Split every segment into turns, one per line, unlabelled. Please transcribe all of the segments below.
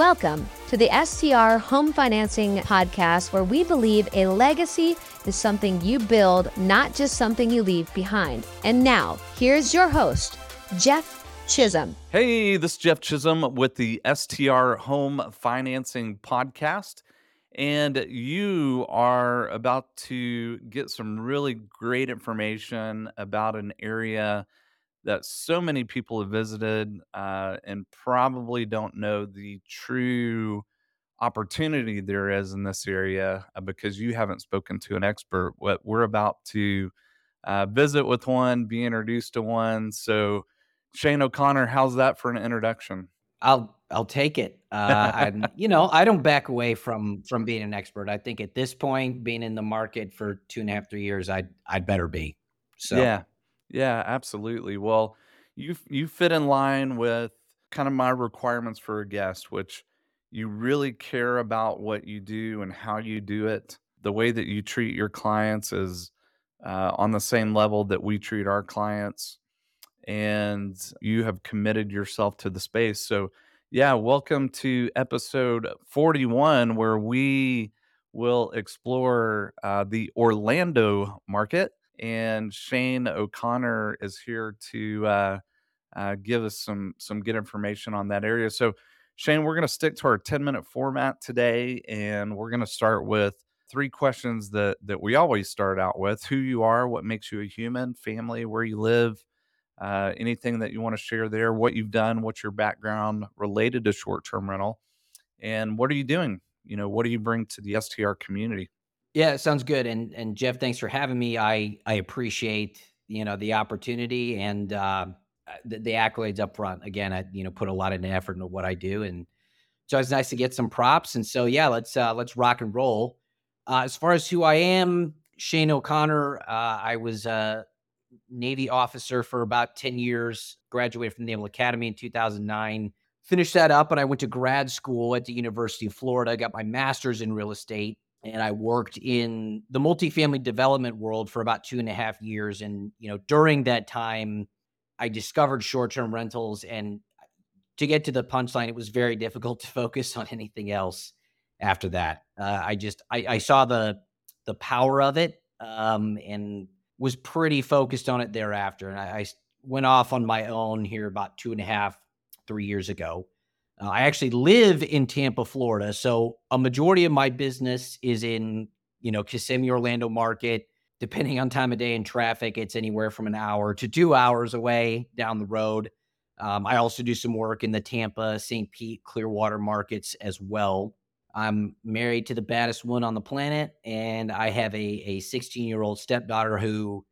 Welcome to the STR Home Financing Podcast, where we believe a legacy is something you build, not just something you leave behind. And now, here's your host, Jeff Chisholm.
Hey, this is Jeff Chisholm with the STR Home Financing Podcast. And you are about to get some really great information about an area that so many people have visited uh, and probably don't know the true opportunity there is in this area uh, because you haven't spoken to an expert. What we're about to uh, visit with one, be introduced to one. So, Shane O'Connor, how's that for an introduction?
I'll I'll take it. Uh, and you know, I don't back away from from being an expert. I think at this point, being in the market for two and a half, three years, I'd I'd better be. So
Yeah, yeah, absolutely. Well, you you fit in line with kind of my requirements for a guest, which you really care about what you do and how you do it. The way that you treat your clients is uh, on the same level that we treat our clients, and you have committed yourself to the space. So, yeah, welcome to episode 41, where we will explore uh, the Orlando market. And Shane O'Connor is here to uh, uh, give us some some good information on that area. So, Shane, we're going to stick to our 10 minute format today, and we're going to start with three questions that that we always start out with: who you are, what makes you a human, family, where you live, uh, anything that you want to share there, what you've done, what's your background related to short term rental, and what are you doing? You know, what do you bring to the STR community?
Yeah, it sounds good. And and Jeff, thanks for having me. I I appreciate you know the opportunity and uh, uh, the, the accolades up front. Again, I you know put a lot of effort into what I do, and so it's nice to get some props. And so yeah, let's uh, let's rock and roll. Uh, as far as who I am, Shane O'Connor. Uh, I was a Navy officer for about ten years. Graduated from the Naval Academy in 2009. Finished that up, and I went to grad school at the University of Florida. Got my master's in real estate and I worked in the multifamily development world for about two and a half years. And you know, during that time, I discovered short-term rentals, and to get to the punchline, it was very difficult to focus on anything else after that. Uh, I just I, I, saw the the power of it, um, and was pretty focused on it thereafter. And I, I went off on my own here about two and a half, three years ago uh, I actually live in Tampa, Florida, so a majority of my business is in you know Kissimmee, Orlando market. Depending on time of day and traffic, it's anywhere from an hour to two hours away down the road. Um, I also do some work in the Tampa, St. Pete, Clearwater markets as well. I'm married to the baddest woman on the planet, and I have a a 16 year old stepdaughter who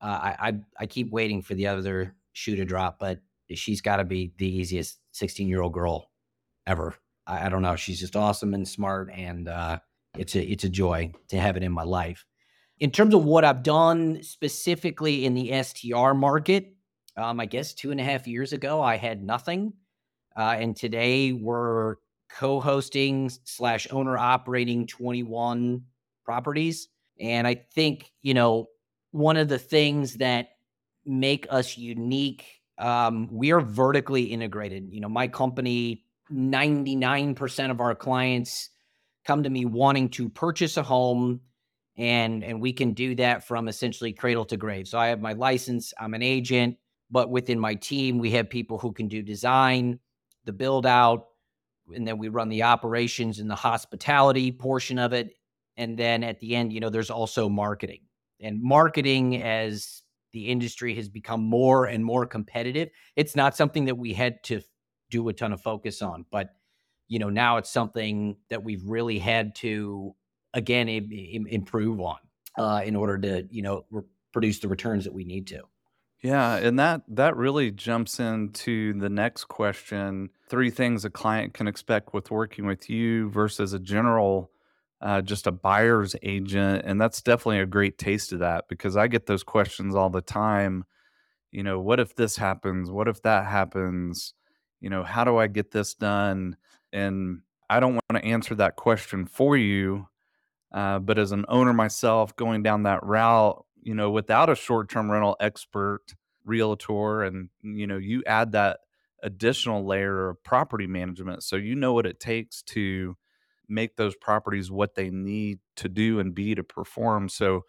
uh, I, I I keep waiting for the other shoe to drop, but she's got to be the easiest 16 year old girl ever. I, I, don't know. She's just awesome and smart, and uh, it's a it's a joy to have it in my life. In terms of what I've done specifically in the STR market, um, I guess two and a half years ago I had nothing, uh, and today we're co-hosting slash owner operating 21 properties. And I think you know one of the things that make us unique um, we are vertically integrated. You know, my company, 99% of our clients come to me wanting to purchase a home and and we can do that from essentially cradle to grave. So I have my license, I'm an agent, but within my team we have people who can do design, the build out, and then we run the operations and the hospitality portion of it. And then at the end, you know, there's also marketing. And marketing as the industry has become more and more competitive. It's not something that we had to do a ton of focus on, but you know now it's something that we've really had to again Im- Im- improve on uh, in order to you know re- produce the returns that we need to.
Yeah, and that that really jumps into the next question. Three things a client can expect with working with you versus a general uh, just a buyer's agent. And that's definitely a great taste of that because I get those questions all the time. You know, what if this happens? What if that happens? You know, how do I get this done? And I don't want to answer that question for you. Uh, but as an owner myself, going down that route, you know, without a short term rental expert, realtor, and, you know, you add that additional layer of property management. So you know what it takes to make those properties what they need to do and be to perform. So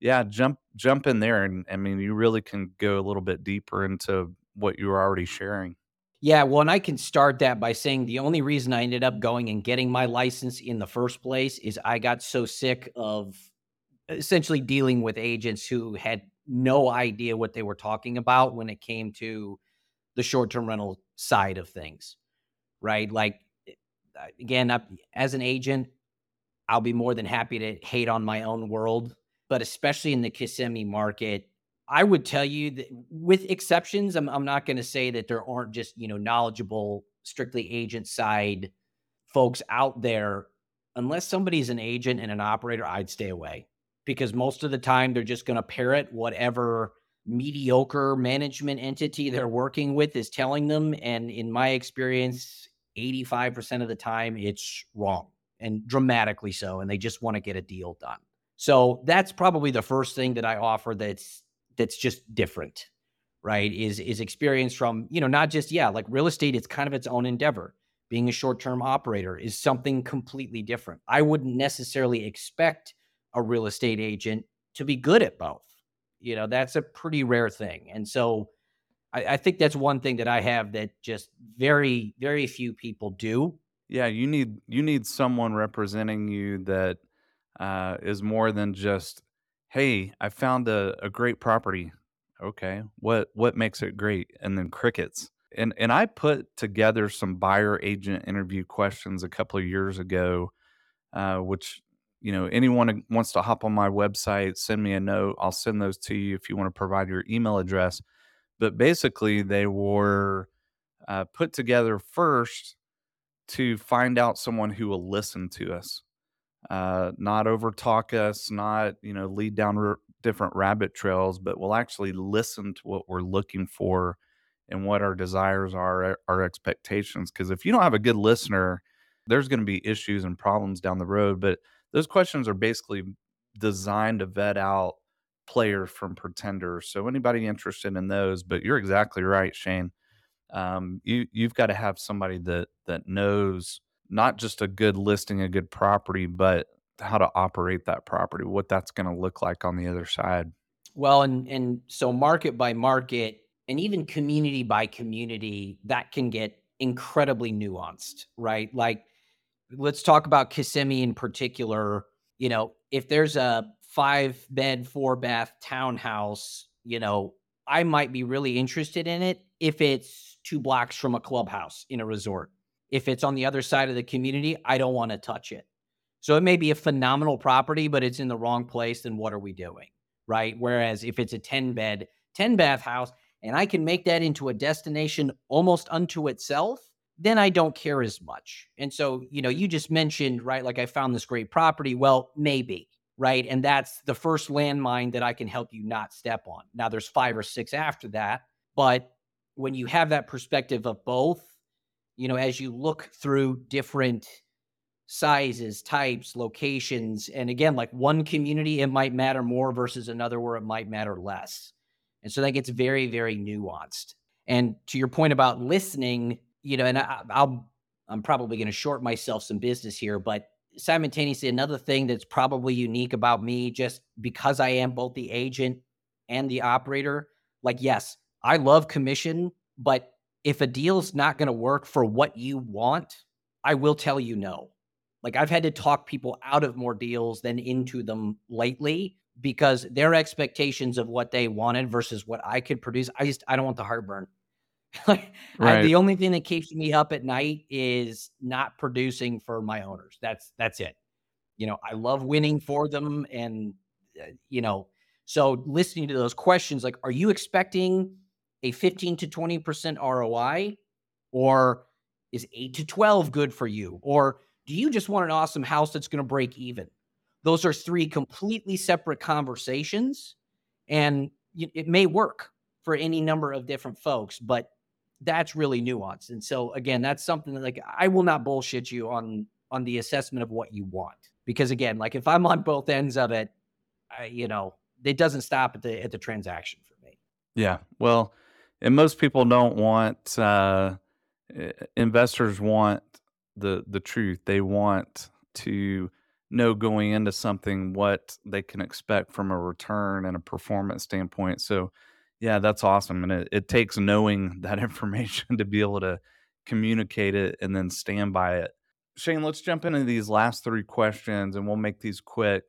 yeah, jump jump in there and I mean you really can go a little bit deeper into what you were already sharing.
Yeah, well, and I can start that by saying the only reason I ended up going and getting my license in the first place is I got so sick of essentially dealing with agents who had no idea what they were talking about when it came to the short-term rental side of things. Right? Like again, as an agent, I'll be more than happy to hate on my own world, but especially in the Kissimmee market, I would tell you that with exceptions, I'm, I'm not going to say that there aren't just, you know, knowledgeable, strictly agent side folks out there. Unless somebody's an agent and an operator, I'd stay away because most of the time they're just going to parrot whatever mediocre management entity they're working with is telling them. And in my experience, 85% of the time it's wrong and dramatically so. And they just want to get a deal done. So that's probably the first thing that I offer that's that's just different, right? Is is experience from, you know, not just yeah, like real estate it's kind of its own endeavor. Being a short-term operator is something completely different. I wouldn't necessarily expect a real estate agent to be good at both. You know, that's a pretty rare thing. And so I, I think that's one thing that I have that just very, very few people do.
Yeah, you need you need someone representing you that uh, is more than just hey, I found a, a great property. Okay, what what makes it great? And then crickets. And and I put together some buyer agent interview questions a couple of years ago, uh, which you know anyone wants to hop on my website, send me a note. I'll send those to you if you want to provide your email address. But basically, they were uh, put together first to find out someone who will listen to us uh, not over talk us, not you know lead down r- different rabbit trails, but we'll actually listen to what we're looking for and what our desires are, our expectations. Because if you don't have a good listener, there's going to be issues and problems down the road. But those questions are basically designed to vet out players from Pretender. So anybody interested in those, but you're exactly right, Shane. Um, you you've got to have somebody that that knows not just a good listing, a good property, but how to operate that property, what that's going to look like on the other side.
Well, and and so market by market and even community by community, that can get incredibly nuanced, right? Like let's talk about Kissimmee in particular. You know, if there's a five bed, four bath townhouse, you know, I might be really interested in it if it's two blocks from a clubhouse in a resort if it's on the other side of the community, I don't want to touch it. So it may be a phenomenal property, but it's in the wrong place. Then what are we doing? Right. Whereas if it's a 10 bed, 10 bath house, and I can make that into a destination almost unto itself, then I don't care as much. And so, you know, you just mentioned, right, like I found this great property. Well, maybe, right? And that's the first landmine that I can help you not step on. Now, there's five or six after that. But when you have that perspective of both, you know, as you look through different sizes, types, locations, and again, like one community, it might matter more versus another where it might matter less. And so that gets very, very nuanced. And to your point about listening, you know, and I, I'll, I'm probably going to short myself some business here, but simultaneously, another thing that's probably unique about me, just because I am both the agent and the operator, like, yes, I love commission, but if a deal's not going to work for what you want, I will tell you no. Like I've had to talk people out of more deals than into them lately because their expectations of what they wanted versus what I could produce, I just I don't want the heartburn. right. I, the only thing that keeps me up at night is not producing for my owners. That's that's it. You know, I love winning for them and uh, you know, so listening to those questions like are you expecting a 15 to 20% ROI? Or is 8 to 12 good for you? Or do you just want an awesome house that's going to break even? Those are three completely separate conversations. And it may work for any number of different folks, but that's really nuanced. And so again, that's something that like I will not bullshit you on on the assessment of what you want. Because again, like if I'm on both ends of it, I, you know, it doesn't stop at the at the transaction for me.
Yeah. Well, and most people don't want uh, investors want the the truth. They want to know going into something what they can expect from a return and a performance standpoint. So, yeah, that's awesome, and it, it takes knowing that information to be able to communicate it and then stand by it. Shane, let's jump into these last three questions, and we'll make these quick.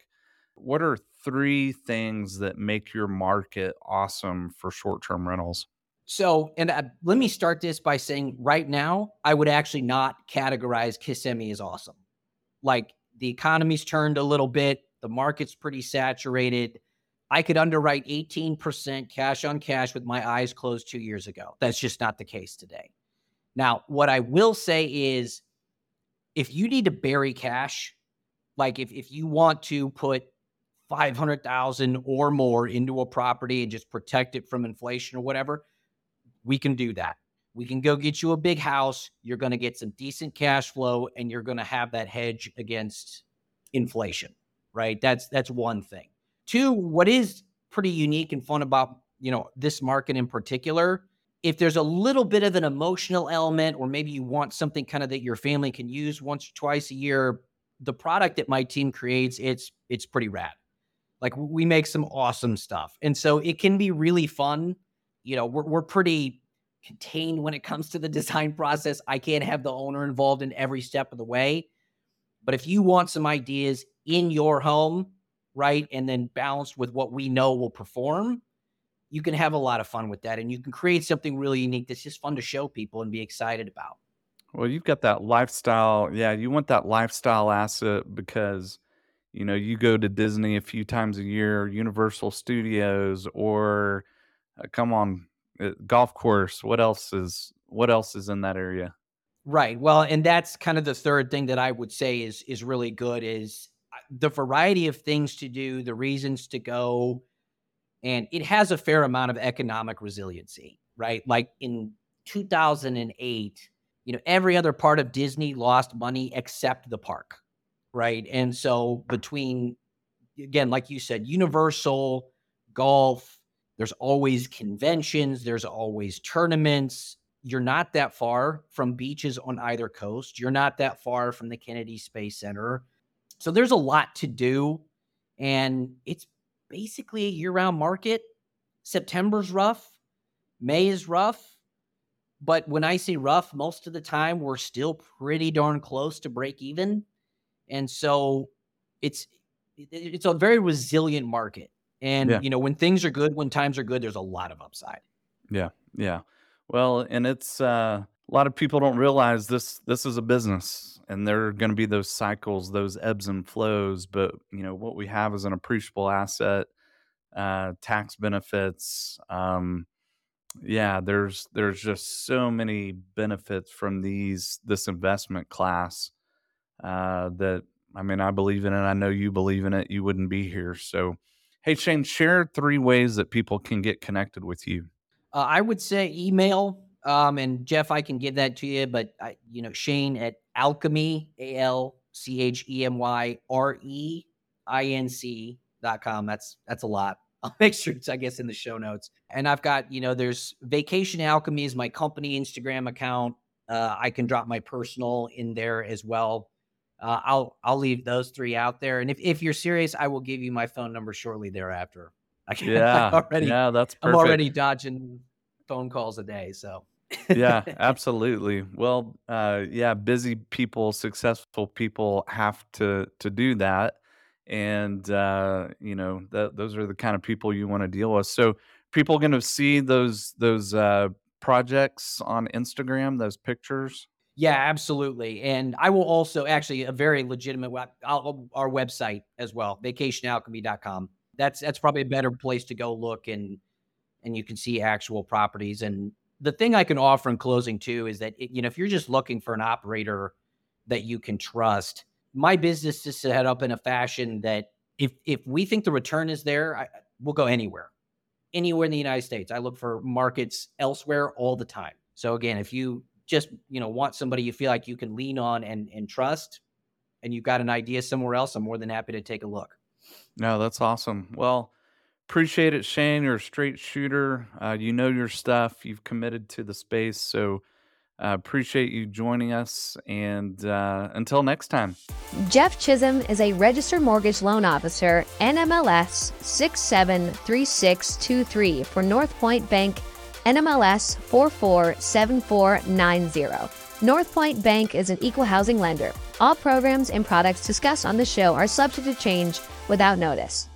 What are three things that make your market awesome for short term rentals?
So, and uh, let me start this by saying right now, I would actually not categorize Kissimmee as awesome. Like the economy's turned a little bit, the market's pretty saturated. I could underwrite 18% cash on cash with my eyes closed two years ago. That's just not the case today. Now, what I will say is if you need to bury cash, like if, if you want to put 500,000 or more into a property and just protect it from inflation or whatever, we can do that. We can go get you a big house. You're going to get some decent cash flow and you're going to have that hedge against inflation, right? That's that's one thing. Two, what is pretty unique and fun about, you know, this market in particular, if there's a little bit of an emotional element or maybe you want something kind of that your family can use once or twice a year, the product that my team creates, it's it's pretty rad. Like we make some awesome stuff. And so it can be really fun you know, we're, we're pretty contained when it comes to the design process. I can't have the owner involved in every step of the way. But if you want some ideas in your home, right, and then balanced with what we know will perform, you can have a lot of fun with that. And you can create something really unique that's just fun to show people and be excited about.
Well, you've got that lifestyle. Yeah, you want that lifestyle asset because, you know, you go to Disney a few times a year, Universal Studios, or uh, come on, uh, golf course. What else is what else is in that area?
Right. Well, and that's kind of the third thing that I would say is is really good is the variety of things to do, the reasons to go, and it has a fair amount of economic resiliency, right? Like in 2008, you know, every other part of Disney lost money except the park, right? And so between again, like you said, Universal, golf, there's always conventions, there's always tournaments. You're not that far from beaches on either coast. You're not that far from the Kennedy Space Center. So there's a lot to do. And it's basically a year round market. September's rough, May is rough. But when I say rough, most of the time we're still pretty darn close to break even. And so it's it's a very resilient market. And yeah. you know, when things are good, when times are good, there's a lot of upside.
Yeah, yeah. Well, and it's uh, a lot of people don't realize this. This is a business, and there are going to be those cycles, those ebbs and flows. But you know, what we have is an appreciable asset, uh, tax benefits. Um, yeah, there's there's just so many benefits from these this investment class uh, that I mean, I believe in it. I know you believe in it. You wouldn't be here. So Hey, Shane, share three ways that people can get connected with you.
Uh, I would say email. Um, and Jeff, I can give that to you, but I, you know, Shane at alchemy, A L C H E M Y R E I N C dot com. That's, that's a lot. I'll make sure it's, I guess, in the show notes. And I've got, you know, there's Vacation Alchemy is my company Instagram account. Uh, I can drop my personal in there as well uh, I'll I'll leave those three out there. And if, if you're serious, I will give you my phone number shortly thereafter.
I can, yeah, already, yeah, that's perfect.
I'm already dodging phone calls a day, so.
Yeah, absolutely. Well, uh, yeah, busy people, successful people have to to do that, and uh, you know that those are the kind of people you want to deal with. So, people going to see those those uh, projects on Instagram, those pictures.
Yeah, absolutely. And I will also actually a very legitimate web, I'll, our website as well, vacationalchemy.com. That's that's probably a better place to go look and and you can see actual properties. And the thing I can offer in closing too is that it, you know if you're just looking for an operator that you can trust, my business is set up in a fashion that if if we think the return is there, I, we'll go anywhere, anywhere in the United States. I look for markets elsewhere all the time. So again, if you just you know want somebody you feel like you can lean on and and trust and you've got an idea somewhere else i'm more than happy to take a look
no that's awesome well Appreciate it, Shane. You're a straight shooter. Uh, you know your stuff. You've committed to the space. So uh, appreciate you joining us. And uh, until next time.
Jeff Chisholm is a registered mortgage loan officer, NMLS 673623 for Northpointe Bank, NMLS 447490. Northpointe Bank is an equal housing lender. All programs and products discussed on the show are subject to change without notice.